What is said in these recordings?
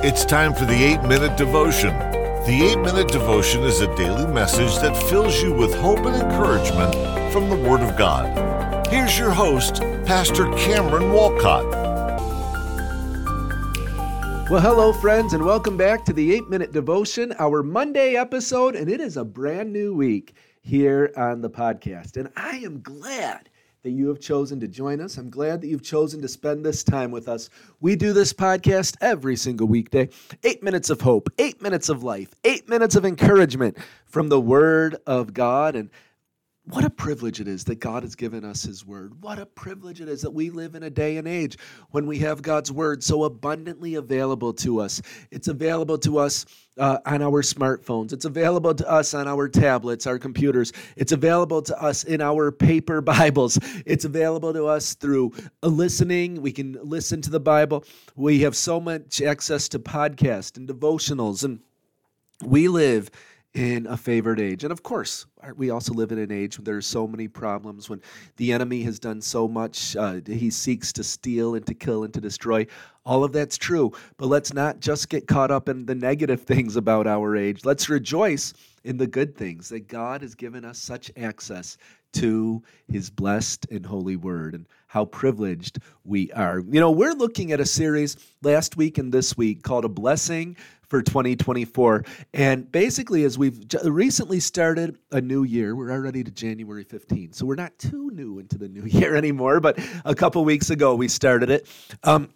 It's time for the 8 Minute Devotion. The 8 Minute Devotion is a daily message that fills you with hope and encouragement from the Word of God. Here's your host, Pastor Cameron Walcott. Well, hello, friends, and welcome back to the 8 Minute Devotion, our Monday episode, and it is a brand new week here on the podcast. And I am glad that you have chosen to join us. I'm glad that you've chosen to spend this time with us. We do this podcast every single weekday. Eight minutes of hope, eight minutes of life, eight minutes of encouragement from the Word of God. And what a privilege it is that God has given us His Word. What a privilege it is that we live in a day and age when we have God's Word so abundantly available to us. It's available to us uh, on our smartphones, it's available to us on our tablets, our computers, it's available to us in our paper Bibles, it's available to us through listening. We can listen to the Bible. We have so much access to podcasts and devotionals, and we live in a favored age. And of course, we also live in an age when there are so many problems, when the enemy has done so much. Uh, he seeks to steal and to kill and to destroy. All of that's true. But let's not just get caught up in the negative things about our age. Let's rejoice in the good things that God has given us such access to his blessed and holy word and how privileged we are. You know, we're looking at a series last week and this week called A Blessing for 2024. And basically, as we've recently started a new year, we're already to January 15th. So we're not too new into the new year anymore, but a couple weeks ago we started it. Um,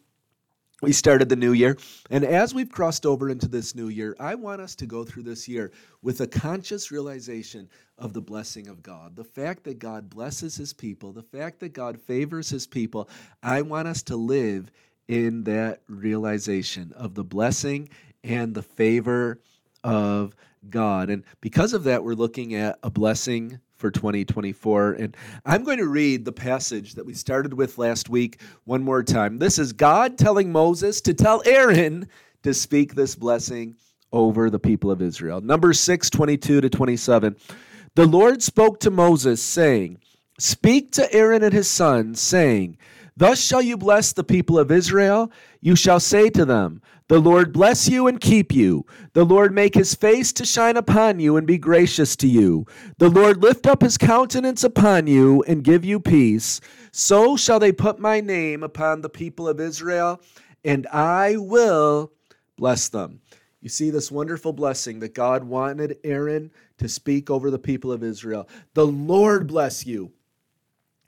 we started the new year. And as we've crossed over into this new year, I want us to go through this year with a conscious realization of the blessing of God. The fact that God blesses his people, the fact that God favors his people. I want us to live in that realization of the blessing and the favor of God. And because of that, we're looking at a blessing for 2024. And I'm going to read the passage that we started with last week one more time. This is God telling Moses to tell Aaron to speak this blessing over the people of Israel. Number 6, 22 to 27. The Lord spoke to Moses, saying, Speak to Aaron and his sons, saying, Thus shall you bless the people of Israel. You shall say to them, The Lord bless you and keep you. The Lord make his face to shine upon you and be gracious to you. The Lord lift up his countenance upon you and give you peace. So shall they put my name upon the people of Israel, and I will bless them. You see this wonderful blessing that God wanted Aaron to speak over the people of Israel. The Lord bless you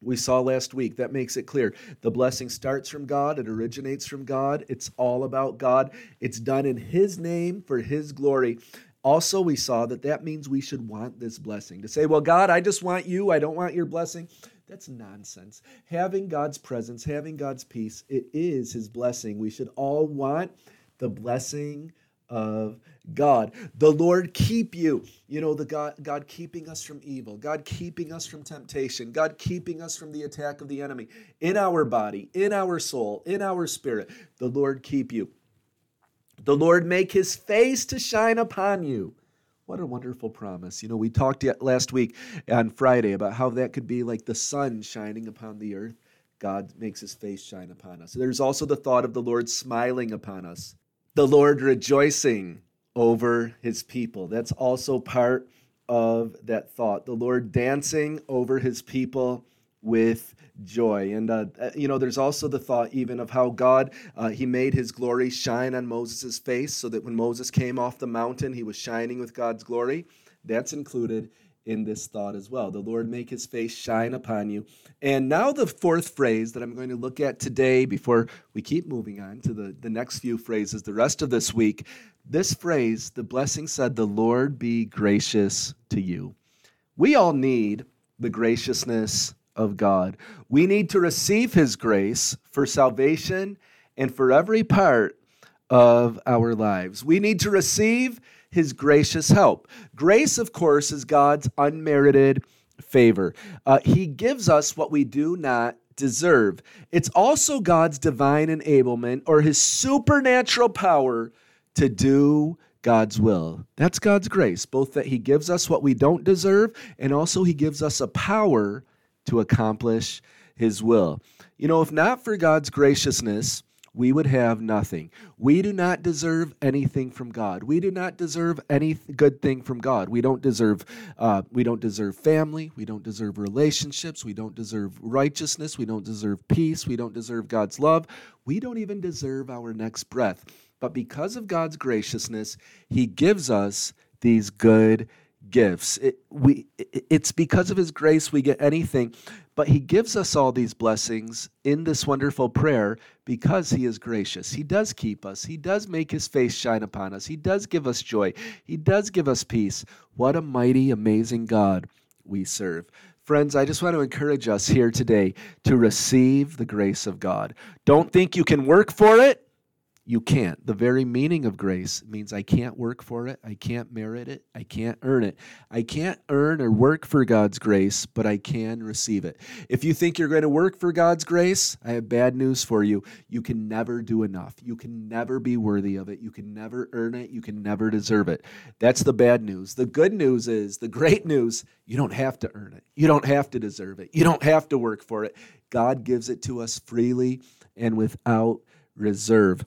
we saw last week. That makes it clear. The blessing starts from God, it originates from God, it's all about God, it's done in His name for His glory. Also, we saw that that means we should want this blessing. To say, well, God, I just want you, I don't want your blessing. That's nonsense. Having God's presence, having God's peace, it is His blessing. We should all want the blessing of God. The Lord keep you. You know, the God, God keeping us from evil, God keeping us from temptation, God keeping us from the attack of the enemy in our body, in our soul, in our spirit. The Lord keep you. The Lord make his face to shine upon you. What a wonderful promise. You know, we talked last week on Friday about how that could be like the sun shining upon the earth. God makes his face shine upon us. There's also the thought of the Lord smiling upon us the Lord rejoicing over his people. That's also part of that thought. The Lord dancing over his people with joy. And, uh, uh, you know, there's also the thought even of how God, uh, he made his glory shine on Moses' face so that when Moses came off the mountain, he was shining with God's glory. That's included in this thought as well. The Lord make his face shine upon you. And now, the fourth phrase that I'm going to look at today before we keep moving on to the, the next few phrases the rest of this week. This phrase, the blessing said, The Lord be gracious to you. We all need the graciousness of God. We need to receive his grace for salvation and for every part of our lives. We need to receive his gracious help. Grace, of course, is God's unmerited favor. Uh, he gives us what we do not deserve. It's also God's divine enablement or his supernatural power to do God's will. That's God's grace, both that he gives us what we don't deserve and also he gives us a power to accomplish his will. You know, if not for God's graciousness, we would have nothing. We do not deserve anything from God. We do not deserve any good thing from God. We don't deserve uh, we don't deserve family. We don't deserve relationships. We don't deserve righteousness. We don't deserve peace. We don't deserve God's love. We don't even deserve our next breath. But because of God's graciousness, He gives us these good gifts. It, we, it's because of His grace we get anything. But He gives us all these blessings in this wonderful prayer because He is gracious. He does keep us, He does make His face shine upon us, He does give us joy, He does give us peace. What a mighty, amazing God we serve. Friends, I just want to encourage us here today to receive the grace of God. Don't think you can work for it. You can't. The very meaning of grace means I can't work for it. I can't merit it. I can't earn it. I can't earn or work for God's grace, but I can receive it. If you think you're going to work for God's grace, I have bad news for you. You can never do enough. You can never be worthy of it. You can never earn it. You can never deserve it. That's the bad news. The good news is, the great news, you don't have to earn it. You don't have to deserve it. You don't have to work for it. God gives it to us freely and without reserve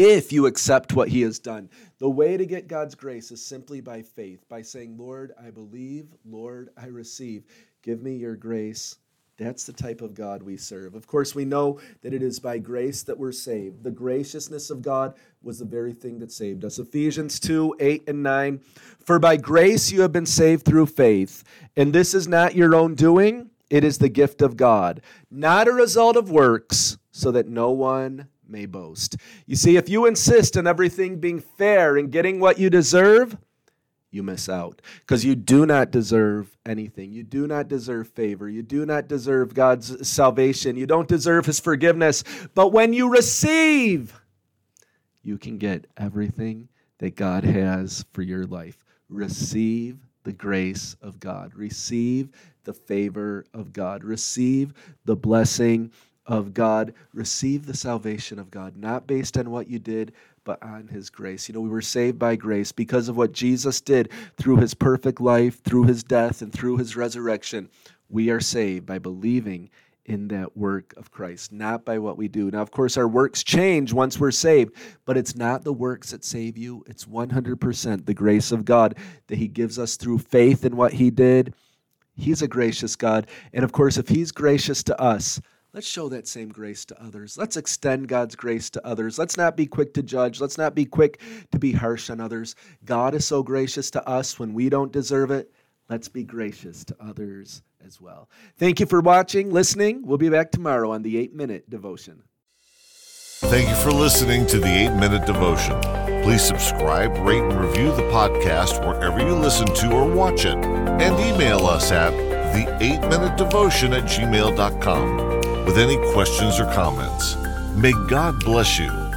if you accept what he has done. The way to get God's grace is simply by faith, by saying, Lord, I believe, Lord, I receive. Give me your grace. That's the type of God we serve. Of course, we know that it is by grace that we're saved. The graciousness of God was the very thing that saved us. Ephesians 2 8 and 9. For by grace you have been saved through faith, and this is not your own doing, it is the gift of God, not a result of works, so that no one may boast. You see, if you insist on everything being fair and getting what you deserve, you miss out because you do not deserve anything. You do not deserve favor. You do not deserve God's salvation. You don't deserve His forgiveness. But when you receive, you can get everything that God has for your life. Receive the grace of God, receive the favor of God, receive the blessing of God, receive the salvation of God, not based on what you did, but on His grace. You know, we were saved by grace because of what Jesus did through His perfect life, through His death, and through His resurrection. We are saved by believing in that work of Christ, not by what we do. Now, of course, our works change once we're saved, but it's not the works that save you. It's 100% the grace of God that He gives us through faith in what He did. He's a gracious God. And of course, if He's gracious to us, Let's show that same grace to others. Let's extend God's grace to others. Let's not be quick to judge. Let's not be quick to be harsh on others. God is so gracious to us when we don't deserve it. Let's be gracious to others as well. Thank you for watching, listening. We'll be back tomorrow on the 8 Minute Devotion. Thank you for listening to the 8 Minute Devotion. Please subscribe, rate, and review the podcast wherever you listen to or watch it. And email us at the 8 Minute Devotion at gmail.com with any questions or comments. May God bless you